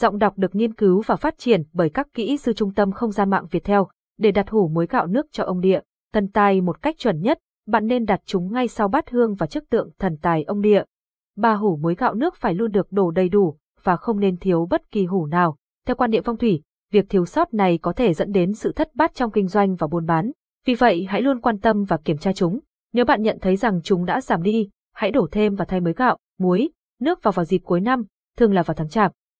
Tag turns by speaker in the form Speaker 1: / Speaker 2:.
Speaker 1: Giọng đọc được nghiên cứu và phát triển bởi các kỹ sư trung tâm không gian mạng Việt theo để đặt hủ muối gạo nước cho ông địa, thần tài một cách chuẩn nhất, bạn nên đặt chúng ngay sau bát hương và trước tượng thần tài ông địa. Ba hủ muối gạo nước phải luôn được đổ đầy đủ và không nên thiếu bất kỳ hủ nào. Theo quan niệm phong thủy, việc thiếu sót này có thể dẫn đến sự thất bát trong kinh doanh và buôn bán. Vì vậy hãy luôn quan tâm và kiểm tra chúng. Nếu bạn nhận thấy rằng chúng đã giảm đi, hãy đổ thêm và thay mới gạo, muối, nước vào vào dịp cuối năm, thường là vào tháng chạp.